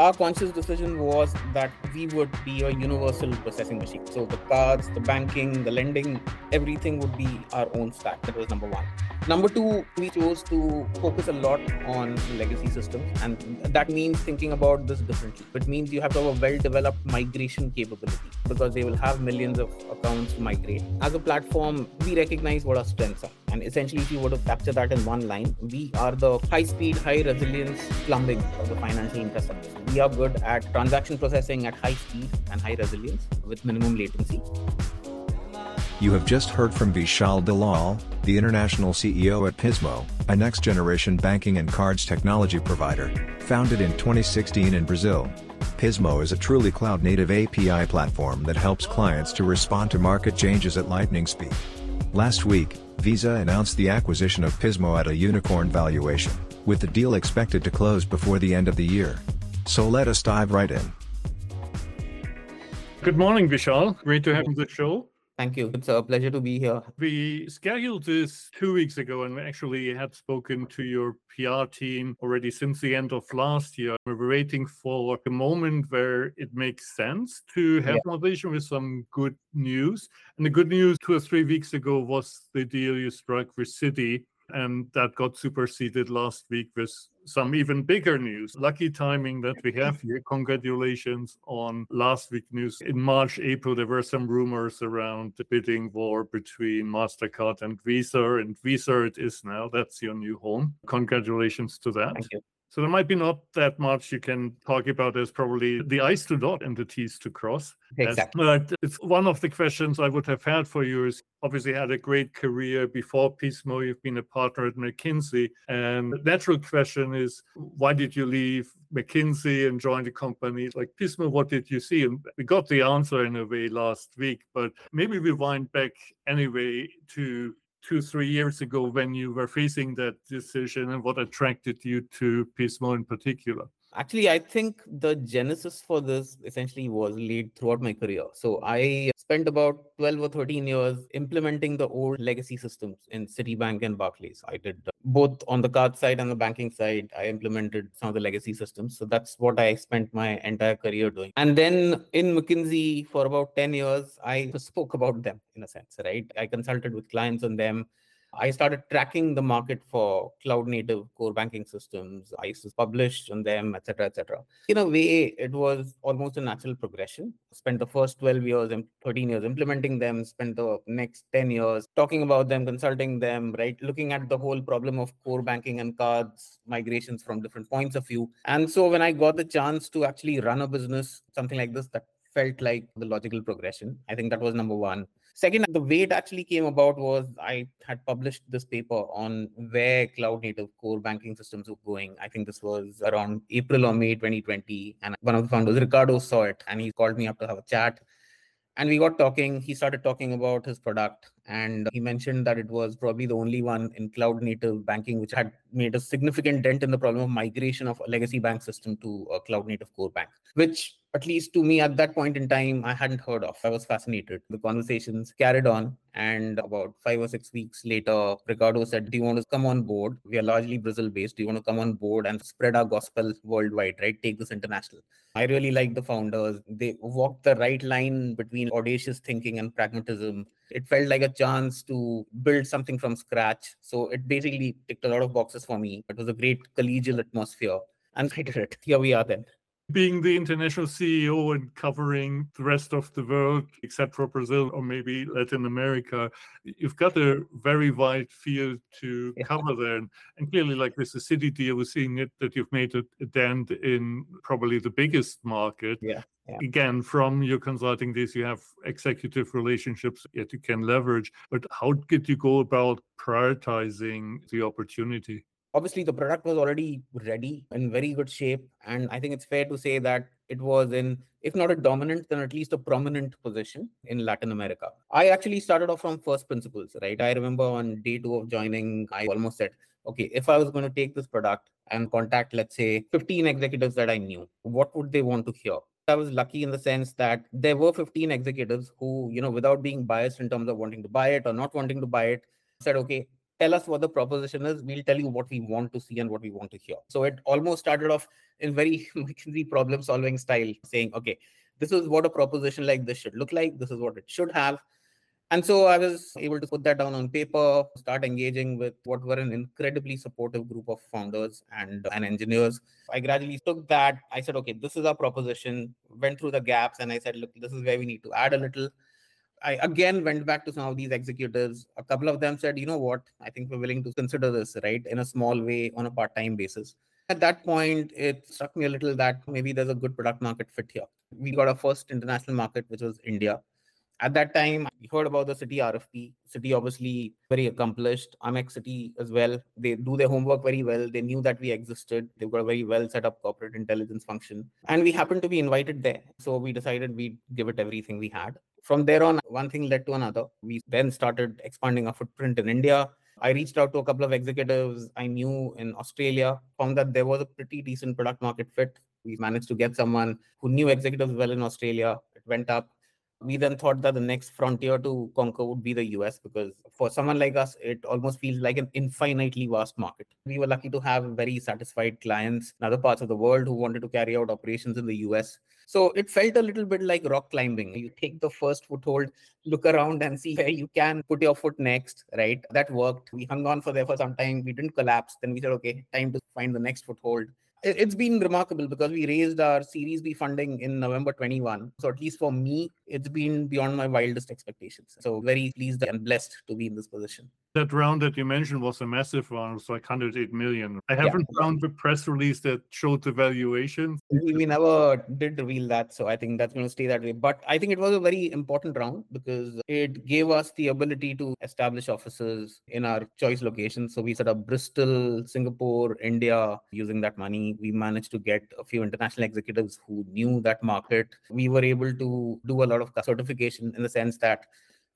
Our conscious decision was that we would be a universal processing machine. So the cards, the banking, the lending, everything would be our own stack. That was number one. Number two, we chose to focus a lot on legacy systems, and that means thinking about this differently. It means you have to have a well developed migration capability because they will have millions of accounts to migrate. As a platform, we recognize what our strengths are. And essentially, if you were to capture that in one line, we are the high speed, high resilience plumbing of the financial infrastructure. We are good at transaction processing at high speed and high resilience with minimum latency. You have just heard from Vishal Dalal, the international CEO at Pismo, a next generation banking and cards technology provider, founded in 2016 in Brazil. Pismo is a truly cloud native API platform that helps clients to respond to market changes at lightning speed. Last week, Visa announced the acquisition of Pismo at a unicorn valuation, with the deal expected to close before the end of the year. So let us dive right in. Good morning, Vishal. Great to have you on the show. Thank you. It's a pleasure to be here. We scheduled this two weeks ago and we actually had spoken to your PR team already since the end of last year. We were waiting for a moment where it makes sense to have yeah. conversation with some good news. And the good news two or three weeks ago was the deal you struck with Citi and that got superseded last week with some even bigger news. Lucky timing that we have here. Congratulations on last week news. In March, April, there were some rumors around the bidding war between MasterCard and Visa, and Visa it is now. That's your new home. Congratulations to that. So there might be not that much you can talk about. There's probably the I's to dot and the T's to cross. Exactly. But it's one of the questions I would have had for you is obviously had a great career before Pismo. You've been a partner at McKinsey. And the natural question is, why did you leave McKinsey and join a company like Pismo? What did you see? And we got the answer in a way last week, but maybe we wind back anyway to two, three years ago when you were facing that decision and what attracted you to Pismo in particular? Actually, I think the genesis for this essentially was laid throughout my career. So I spent about 12 or 13 years implementing the old legacy systems in Citibank and Barclays. I did uh, both on the card side and the banking side. I implemented some of the legacy systems. So that's what I spent my entire career doing. And then in McKinsey for about 10 years, I spoke about them in a sense, right? I consulted with clients on them. I started tracking the market for cloud native core banking systems. I used to publish on them, etc., etc. In a way, it was almost a natural progression. Spent the first 12 years and 13 years implementing them, spent the next 10 years talking about them, consulting them, right? Looking at the whole problem of core banking and cards migrations from different points of view. And so when I got the chance to actually run a business, something like this, that felt like the logical progression. I think that was number one. Second, the way it actually came about was I had published this paper on where cloud native core banking systems were going. I think this was around April or May 2020. And one of the founders, Ricardo, saw it and he called me up to have a chat. And we got talking. He started talking about his product and he mentioned that it was probably the only one in cloud native banking which had made a significant dent in the problem of migration of a legacy bank system to a cloud native core bank, which at least to me at that point in time, I hadn't heard of. I was fascinated. The conversations carried on. And about five or six weeks later, Ricardo said, Do you want to come on board? We are largely Brazil based. Do you want to come on board and spread our gospel worldwide, right? Take this international. I really like the founders. They walked the right line between audacious thinking and pragmatism. It felt like a chance to build something from scratch. So it basically ticked a lot of boxes for me. It was a great collegial atmosphere. And I did it. Here we are then being the international CEO and covering the rest of the world, except for Brazil or maybe Latin America, you've got a very wide field to yeah. cover there. And, and, clearly, like with the Citi deal, we're seeing it that you've made a, a dent in probably the biggest market. Yeah. Yeah. Again, from your consulting days, you have executive relationships that you can leverage. But how did you go about prioritizing the opportunity? Obviously the product was already ready in very good shape and i think it's fair to say that it was in if not a dominant then at least a prominent position in latin america. I actually started off from first principles right? I remember on day two of joining i almost said okay if i was going to take this product and contact let's say 15 executives that i knew what would they want to hear? I was lucky in the sense that there were 15 executives who, you know, without being biased in terms of wanting to buy it or not wanting to buy it, said, okay, tell us what the proposition is. We'll tell you what we want to see and what we want to hear. So it almost started off in very McKinsey problem solving style, saying, okay, this is what a proposition like this should look like. This is what it should have. And so I was able to put that down on paper, start engaging with what were an incredibly supportive group of founders and, and engineers. I gradually took that. I said, okay, this is our proposition, went through the gaps, and I said, look, this is where we need to add a little. I again went back to some of these executives. A couple of them said, you know what, I think we're willing to consider this, right, in a small way on a part time basis. At that point, it struck me a little that maybe there's a good product market fit here. We got our first international market, which was India. At that time, I heard about the Citi RFP. Citi obviously very accomplished. Amex City as well. They do their homework very well. They knew that we existed. They've got a very well set up corporate intelligence function. And we happened to be invited there. So we decided we'd give it everything we had. From there on, one thing led to another. We then started expanding our footprint in India. I reached out to a couple of executives I knew in Australia, found that there was a pretty decent product market fit. We managed to get someone who knew executives well in Australia. It went up we then thought that the next frontier to conquer would be the US because for someone like us, it almost feels like an infinitely vast market. We were lucky to have very satisfied clients in other parts of the world who wanted to carry out operations in the US. So it felt a little bit like rock climbing. You take the first foothold, look around and see where you can put your foot next, right? That worked. We hung on for there for some time. We didn't collapse. Then we said, okay, time to find the next foothold it's been remarkable because we raised our series b funding in november 21 so at least for me it's been beyond my wildest expectations. So very pleased and blessed to be in this position that round that you mentioned was a massive round. It was like 108 million. I haven't yeah. found the press release that showed the valuation. We never did reveal that. So I think that's going to stay that way. But I think it was a very important round because it gave us the ability to establish offices in our choice locations. So we set up Bristol, Singapore, India using that money. We managed to get a few international executives who knew that market. We were able to do a lot of certification in the sense that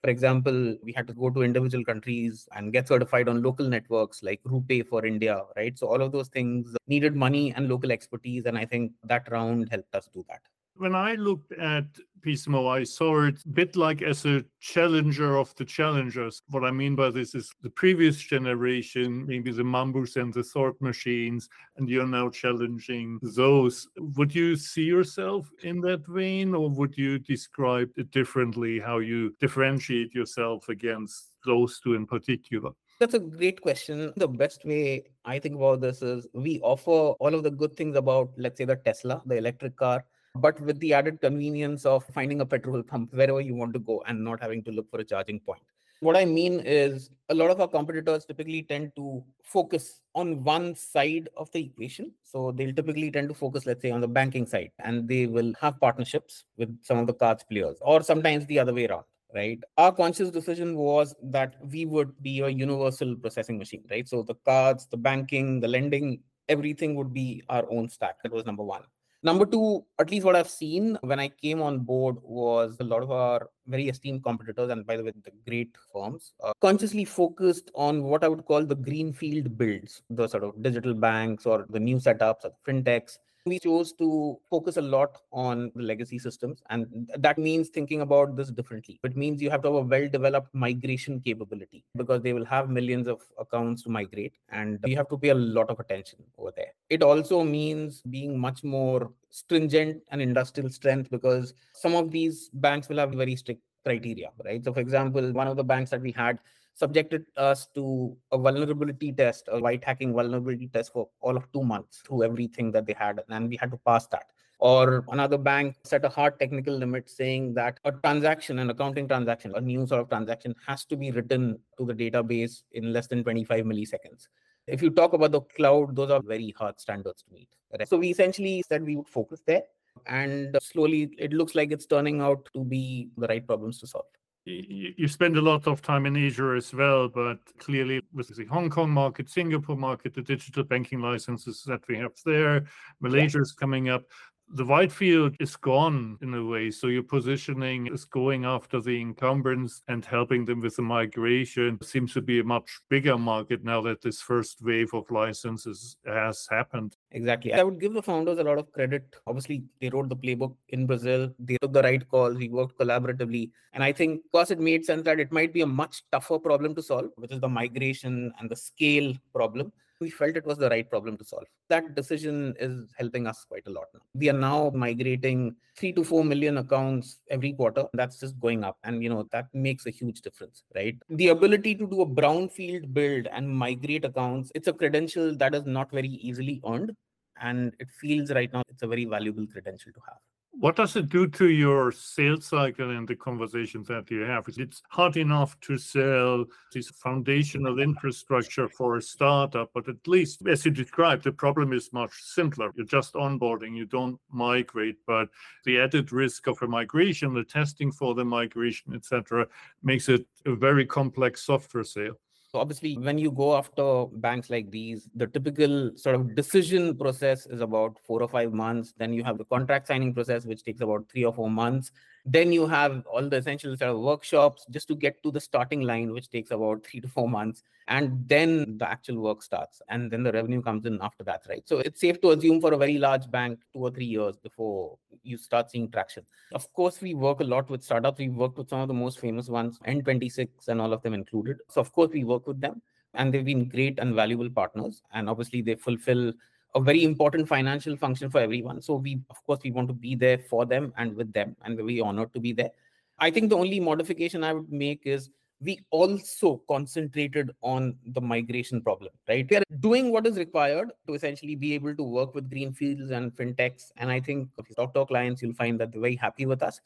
for example, we had to go to individual countries and get certified on local networks like RuPay for India, right? So all of those things needed money and local expertise. And I think that round helped us do that. When I looked at Pismo, I saw it a bit like as a challenger of the challengers. What I mean by this is the previous generation, maybe the Mambus and the Thought Machines, and you're now challenging those. Would you see yourself in that vein, or would you describe it differently, how you differentiate yourself against those two in particular? That's a great question. The best way I think about this is we offer all of the good things about, let's say, the Tesla, the electric car, but with the added convenience of finding a petrol pump wherever you want to go and not having to look for a charging point. What I mean is, a lot of our competitors typically tend to focus on one side of the equation. So they'll typically tend to focus, let's say, on the banking side, and they will have partnerships with some of the cards players, or sometimes the other way around right? Our conscious decision was that we would be a universal processing machine, right? So the cards, the banking, the lending, everything would be our own stack. That was number one. Number two, at least what I've seen when I came on board was a lot of our very esteemed competitors, and by the way, the great firms, uh, consciously focused on what I would call the greenfield builds, the sort of digital banks or the new setups, or fintechs, we chose to focus a lot on the legacy systems and that means thinking about this differently. It means you have to have a well developed migration capability because they will have millions of accounts to migrate and you have to pay a lot of attention over there. It also means being much more stringent and industrial strength because some of these banks will have very strict criteria right? So for example one of the banks that we had subjected us to a vulnerability test, a white hacking vulnerability test for all of two months through everything that they had, and we had to pass that. Or another bank set a hard technical limit saying that a transaction, an accounting transaction, a new sort of transaction has to be written to the database in less than 25 milliseconds. If you talk about the cloud, those are very hard standards to meet. Right? So we essentially said we would focus there. And slowly, it looks like it's turning out to be the right problems to solve you spend a lot of time in Asia as well, but clearly with the Hong Kong market, Singapore market, the digital banking licenses that we have there, Malaysia is coming up. the white field is gone in a way. So your positioning is going after the incumbents and helping them with the migration. It seems to be a much bigger market now that this first wave of licenses has happened. Exactly. I would give the founders a lot of credit. Obviously, they wrote the playbook in Brazil. They took the right calls. We worked collaboratively. And I think, of course, it made sense that it might be a much tougher problem to solve, which is the migration and the scale problem we felt it was the right problem to solve. That decision is helping us quite a lot now. We are now migrating three to four million accounts every quarter. That's just going up. And you know, that makes a huge difference, right? The ability to do a brownfield build and migrate accounts, it's a credential that is not very easily earned. And it feels right now it's a very valuable credential to have. What does it do to your sales cycle and the conversations that you have? It's hard enough to sell this foundational infrastructure for a startup, but at least, as you described, the problem is much simpler. You're just onboarding, you don't migrate, but the added risk of a migration, the testing for the migration, etc., makes it a very complex software sale. So obviously, when you go after banks like these, the typical sort of decision process is about four or five months. Then you have the contract signing process, which takes about three or four months. Then you have all the essential sort of workshops just to get to the starting line, which takes about three to four months. And then the actual work starts. And then the revenue comes in after that, right? So it's safe to assume for a very large bank, two or three years before you start seeing traction. Of course, we work a lot with startups. We've worked with some of the most famous ones, N26 and all of them included. So, of course, we work with them and they've been great and valuable partners. And obviously, they fulfill a very important financial function for everyone. So we, of course, we want to be there for them and with them, and we're very honored to be there. I think the only modification I would make is we also concentrated on the migration problem, right? We are doing what is required to essentially be able to work with greenfields and fintechs. And I think if you talk to our clients, you'll find that they're very happy with us.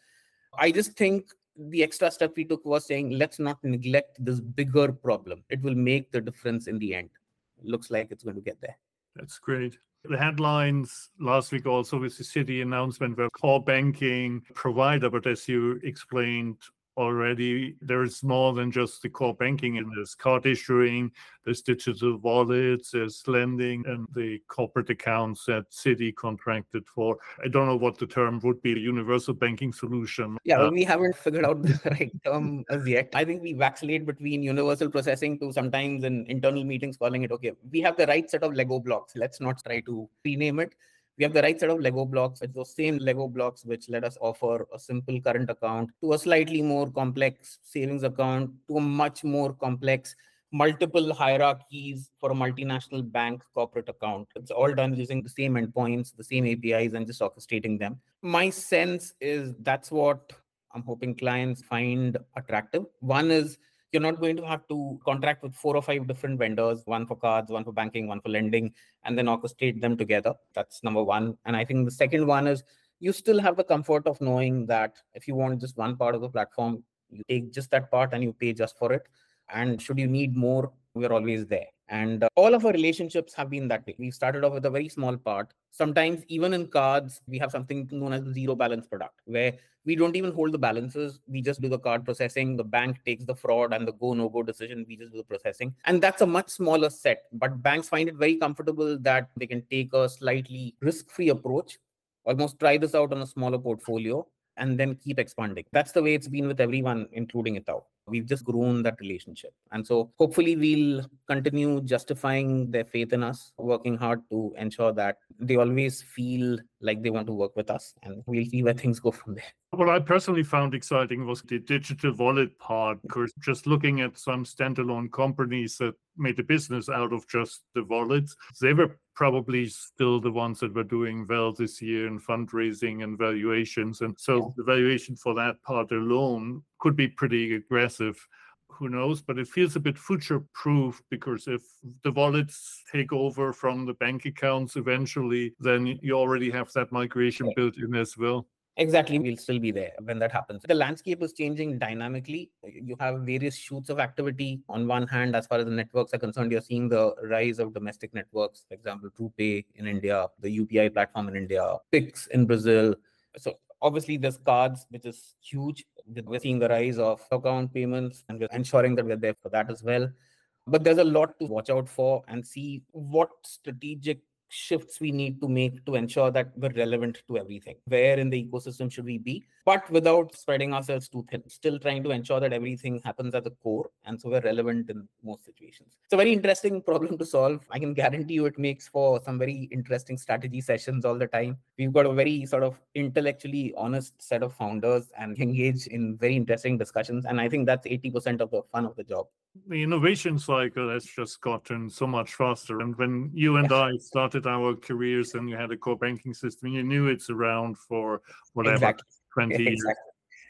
I just think the extra step we took was saying, let's not neglect this bigger problem. It will make the difference in the end. looks like it's going to get there. That's great. The headlines last week also with the Citi announcement were core banking provider, but as you explained, already. There's more than just the core banking, and there's card issuing, there's digital wallets, there's lending, and the corporate accounts that Citi contracted for. I don't know what the term would be, a universal banking solution. Yeah, uh, we haven't figured out the right term as yet. I think we vacillate between universal processing to sometimes in internal meetings calling it, okay, we have the right set of Lego blocks. Let's not try to rename it we have the right set of Lego blocks. It's those same Lego blocks which let us offer a simple current account to a slightly more complex savings account to a much more complex multiple hierarchies for a multinational bank corporate account. It's all done using the same endpoints, the same APIs, and just orchestrating them. My sense is that's what I'm hoping clients find attractive. One is you're not going to have to contract with four or five different vendors, one for cards, one for banking, one for lending, and then orchestrate them together. That's number one. And I think the second one is you still have the comfort of knowing that if you want just one part of the platform, you take just that part and you pay just for it. And should you need more, we're always there. And uh, all of our relationships have been that way. We started off with a very small part. Sometimes, even in cards, we have something known as the zero balance product, where we don't even hold the balances. We just do the card processing. The bank takes the fraud and the go no go decision. We just do the processing. And that's a much smaller set. But banks find it very comfortable that they can take a slightly risk free approach, almost try this out on a smaller portfolio, and then keep expanding. That's the way it's been with everyone, including Itaú. We've just grown that relationship. And so hopefully we'll continue justifying their faith in us, working hard to ensure that they always feel like they want to work with us. And we'll see where things go from there. What I personally found exciting was the digital wallet part, because just looking at some standalone companies that made a business out of just the wallets, they were probably still the ones that were doing well this year in fundraising and valuations. And so yeah. the valuation for that part alone could be pretty aggressive. Who knows? But it feels a bit future proof because if the wallets take over from the bank accounts eventually, then you already have that migration built in as well. Exactly. We'll still be there when that happens. The landscape is changing dynamically. You have various shoots of activity. On one hand, as far as the networks are concerned, you're seeing the rise of domestic networks, for example, RuPay in India, the UPI platform in India, Pix in Brazil. So obviously there's cards, which is huge. We're seeing the rise of account payments and we're ensuring that we're there for that as well. But there's a lot to watch out for and see what strategic shifts we need to make to ensure that we're relevant to everything. Where in the ecosystem should we be? But without spreading ourselves too thin, still trying to ensure that everything happens at the core. And so we're relevant in most situations. It's a very interesting problem to solve. I can guarantee you it makes for some very interesting strategy sessions all the time. We've got a very sort of intellectually honest set of founders and engage in very interesting discussions. And I think that's 80% of the fun of the job the innovation cycle has just gotten so much faster. And when you and I started our careers and you had a core banking system, you knew it's around for whatever, exactly. 20 exactly. years.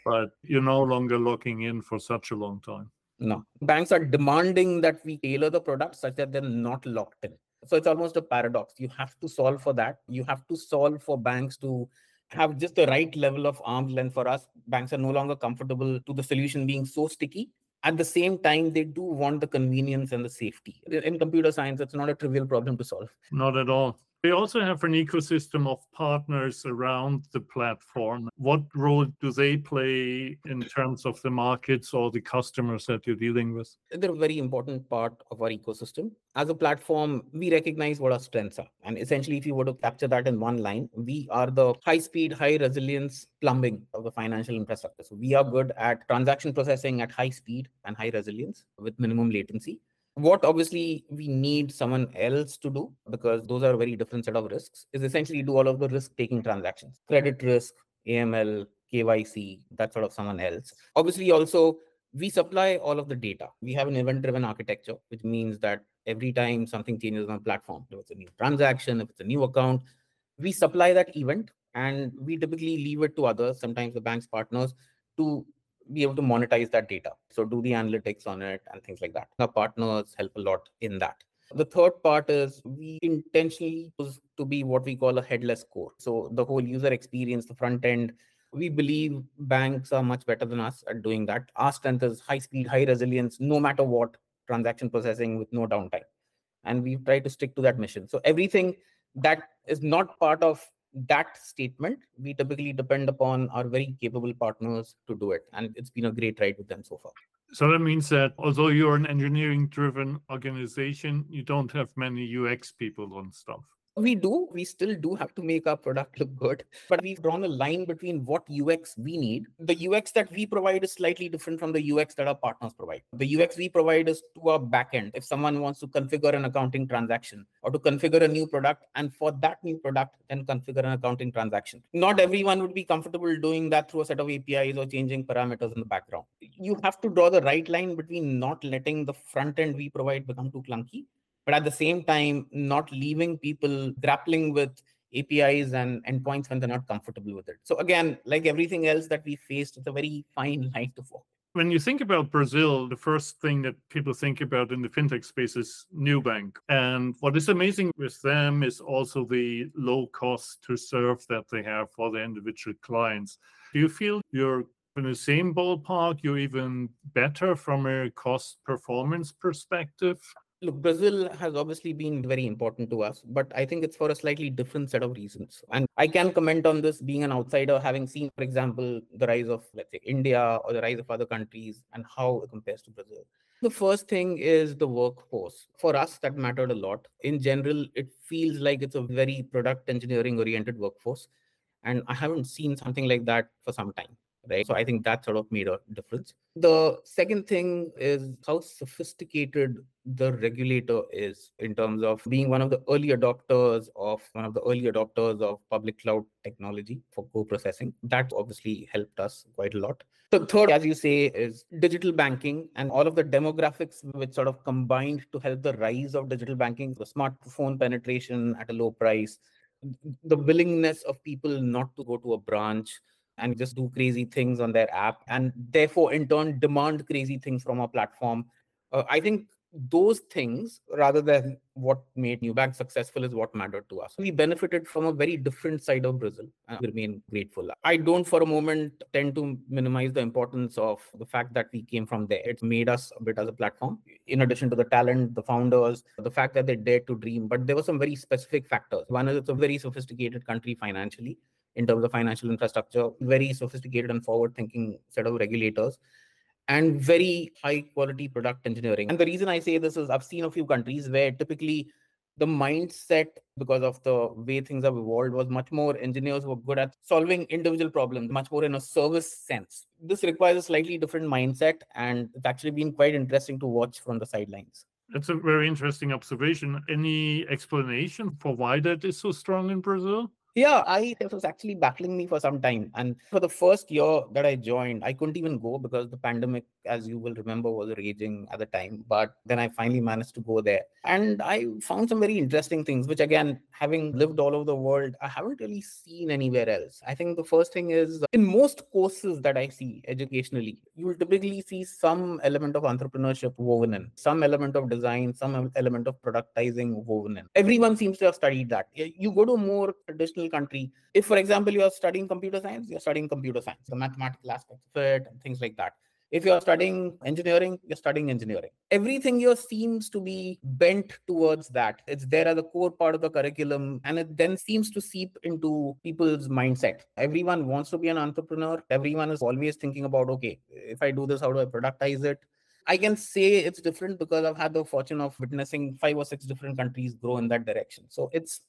But you're no longer locking in for such a long time. No. Banks are demanding that we tailor the product such that they're not locked in. So it's almost a paradox. You have to solve for that. You have to solve for banks to have just the right level of arm's length for us. Banks are no longer comfortable to the solution being so sticky at the same time they do want the convenience and the safety. In computer science it's not a trivial problem to solve. Not at all we also have an ecosystem of partners around the platform. What role do they play in terms of the markets or the customers that you're dealing with? They're a very important part of our ecosystem. As a platform, we recognize what our strengths are. And essentially, if you were to capture that in one line, we are the high speed, high resilience plumbing of the financial infrastructure. So we are good at transaction processing at high speed and high resilience with minimum latency what obviously we need someone else to do because those are a very different set of risks is essentially do all of the risk taking transactions. Credit risk aml kyc that sort of someone else. Obviously also we supply all of the data. We have an event driven architecture which means that every time something changes on the platform if it's a new transaction if it's a new account we supply that event and we typically leave it to others sometimes the bank's partners to be able to monetize that data. So do the analytics on it and things like that. Our partners help a lot in that. The third part is we intentionally use to be what we call a headless core. So the whole user experience, the front end, we believe banks are much better than us at doing that. Our strength is high speed, high resilience, no matter what, transaction processing with no downtime. And we try to stick to that mission. So everything that is not part of that statement, we typically depend upon our very capable partners to do it. And it's been a great ride with them so far. So that means that although you're an engineering driven organization, you don't have many UX people on stuff we do we still do have to make our product look good but we've drawn a line between what ux we need. The ux that we provide is slightly different from the ux that our partners provide. The ux we provide is to our backend if someone wants to configure an accounting transaction or to configure a new product and for that new product then configure an accounting transaction. Not everyone would be comfortable doing that through a set of apis or changing parameters in the background. You have to draw the right line between not letting the front end we provide become too clunky but at the same time, not leaving people grappling with APIs and endpoints when they're not comfortable with it. So again, like everything else that we faced, it's a very fine line to walk. When you think about Brazil, the first thing that people think about in the fintech space is Nubank. And what is amazing with them is also the low cost to serve that they have for the individual clients. Do you feel you're in the same ballpark? You're even better from a cost performance perspective? Look, Brazil has obviously been very important to us, but I think it's for a slightly different set of reasons. And I can comment on this being an outsider, having seen, for example, the rise of, let's say, India or the rise of other countries and how it compares to Brazil. The first thing is the workforce. For us, that mattered a lot. In general, it feels like it's a very product engineering oriented workforce. And I haven't seen something like that for some time right? So I think that sort of made a difference. The second thing is how sophisticated the regulator is in terms of being one of the early adopters of one of the early adopters of public cloud technology for co-processing. That obviously helped us quite a lot. The third, as you say, is digital banking and all of the demographics which sort of combined to help the rise of digital banking, the smartphone penetration at a low price, the willingness of people not to go to a branch and just do crazy things on their app and therefore in turn demand crazy things from our platform uh, i think those things rather than what made Nubank successful is what mattered to us. We benefited from a very different side of Brazil and we remain grateful. I don't for a moment tend to minimize the importance of the fact that we came from there. It made us a bit as a platform, in addition to the talent, the founders, the fact that they dared to dream. But there were some very specific factors. One is it's a very sophisticated country financially in terms of financial infrastructure, very sophisticated and forward thinking set of regulators, and very high quality product engineering. And the reason I say this is I've seen a few countries where typically the mindset because of the way things have evolved was much more engineers were good at solving individual problems much more in a service sense. This requires a slightly different mindset and it's actually been quite interesting to watch from the sidelines. That's a very interesting observation. Any explanation for why that is so strong in brazil yeah, I was actually battling me for some time. And for the first year that I joined, I couldn't even go because the pandemic, as you will remember, was raging at the time. But then I finally managed to go there. And I found some very interesting things, which again, having lived all over the world, I haven't really seen anywhere else. I think the first thing is in most courses that I see educationally, you will typically see some element of entrepreneurship woven in, some element of design, some element of productizing woven in. Everyone seems to have studied that. You go to more traditional country. If, for example, you are studying computer science, you're studying computer science, the mathematical aspects of it, and things like that. If you're studying engineering, you're studying engineering. Everything here seems to be bent towards that. It's there as a core part of the curriculum, and it then seems to seep into people's mindset. Everyone wants to be an entrepreneur. Everyone is always thinking about, okay, if I do this, how do I productize it? I can say it's different because I've had the fortune of witnessing five or six different countries grow in that direction. So it's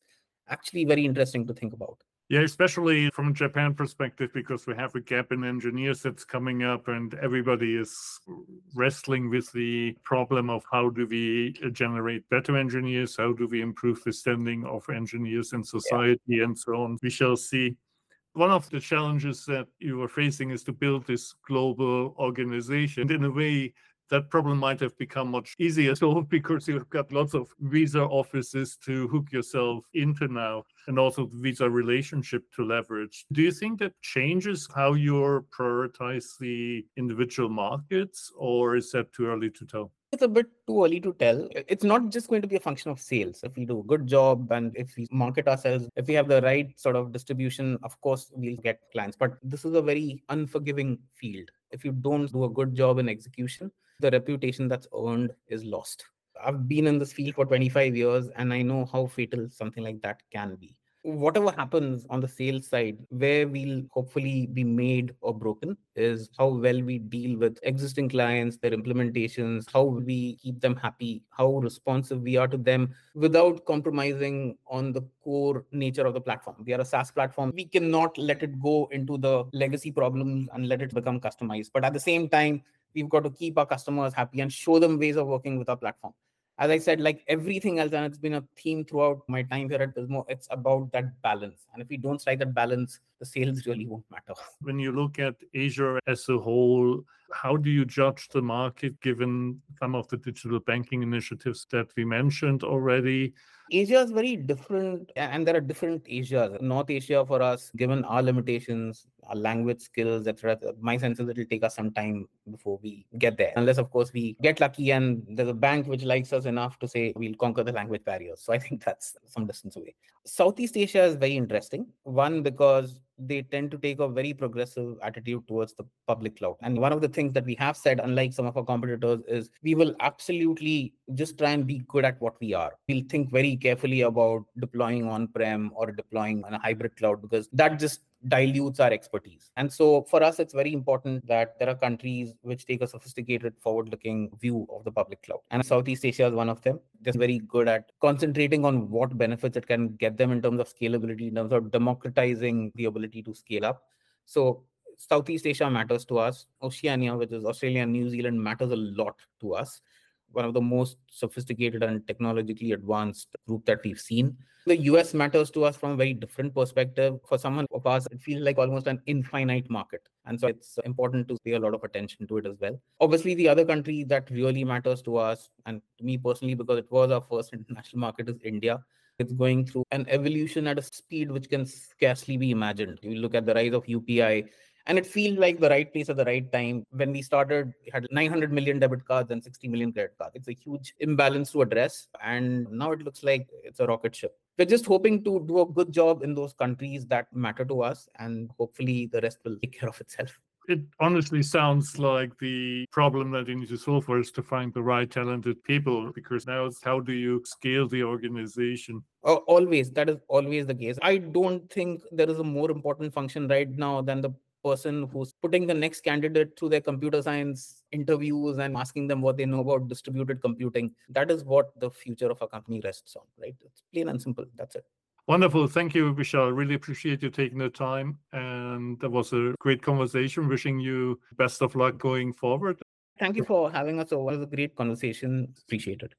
actually very interesting to think about. Yeah, especially from a Japan perspective, because we have a gap in engineers that's coming up, and everybody is wrestling with the problem of how do we generate better engineers, how do we improve the standing of engineers in society, yeah. and so on. We shall see. One of the challenges that you are facing is to build this global organization. And in a way, that problem might have become much easier so because you've got lots of visa offices to hook yourself into now and also visa relationship to leverage do you think that changes how you prioritize the individual markets or is that too early to tell it's a bit too early to tell. It's not just going to be a function of sales. If we do a good job and if we market ourselves, if we have the right sort of distribution, of course, we'll get clients. But this is a very unforgiving field. If you don't do a good job in execution, the reputation that's earned is lost. I've been in this field for 25 years and I know how fatal something like that can be. Whatever happens on the sales side, where we'll hopefully be made or broken is how well we deal with existing clients, their implementations, how we keep them happy, how responsive we are to them without compromising on the core nature of the platform. We are a SaaS platform. We cannot let it go into the legacy problems and let it become customized. But at the same time, we've got to keep our customers happy and show them ways of working with our platform. As i said like everything else and it's been a theme throughout my time here at Pismo, it's about that balance. And if we don't strike that balance the sales really won't matter. When you look at asia as a whole how do you judge the market given some of the digital banking initiatives that we mentioned already? Asia is very different, and there are different Asias. North Asia, for us, given our limitations, language skills, etc., my sense is it'll take us some time before we get there. Unless, of course, we get lucky and there's a bank which likes us enough to say we'll conquer the language barriers. So I think that's some distance away. Southeast Asia is very interesting. One, because they tend to take a very progressive attitude towards the public cloud. And one of the things that we have said, unlike some of our competitors, is we will absolutely just try and be good at what we are. We'll think very carefully about deploying on prem or deploying on a hybrid cloud because that just dilutes our expertise. And so for us, it's very important that there are countries which take a sophisticated, forward looking view of the public cloud. And Southeast Asia is one of them. They're very good at concentrating on what benefits it can get them in terms of scalability, in terms of democratizing the ability to scale up. So Southeast Asia matters to us. Oceania, which is Australia and New Zealand, matters a lot to us one of the most sophisticated and technologically advanced group that we've seen. The US matters to us from a very different perspective. For someone of us, it feels like almost an infinite market. And so it's important to pay a lot of attention to it as well. Obviously, the other country that really matters to us, and to me personally, because it was our first international market, is India. It's going through an evolution at a speed which can scarcely be imagined. You look at the rise of UPI, and it feels like the right place at the right time. When we started, we had 900 million debit cards and 60 million credit cards. It's a huge imbalance to address. And now it looks like it's a rocket ship. We're just hoping to do a good job in those countries that matter to us, and hopefully the rest will take care of itself it honestly sounds like the problem that you need to solve for is to find the right talented people because now it's how do you scale the organization oh, always that is always the case i don't think there is a more important function right now than the person who's putting the next candidate through their computer science interviews and asking them what they know about distributed computing. That is what the future of a company rests on, right? It's plain and simple. That's it. Wonderful. Thank you, Vishal. Really appreciate you taking the time. And that was a great conversation. Wishing you best of luck going forward. Thank you for having us over. It was a great conversation. Appreciate it.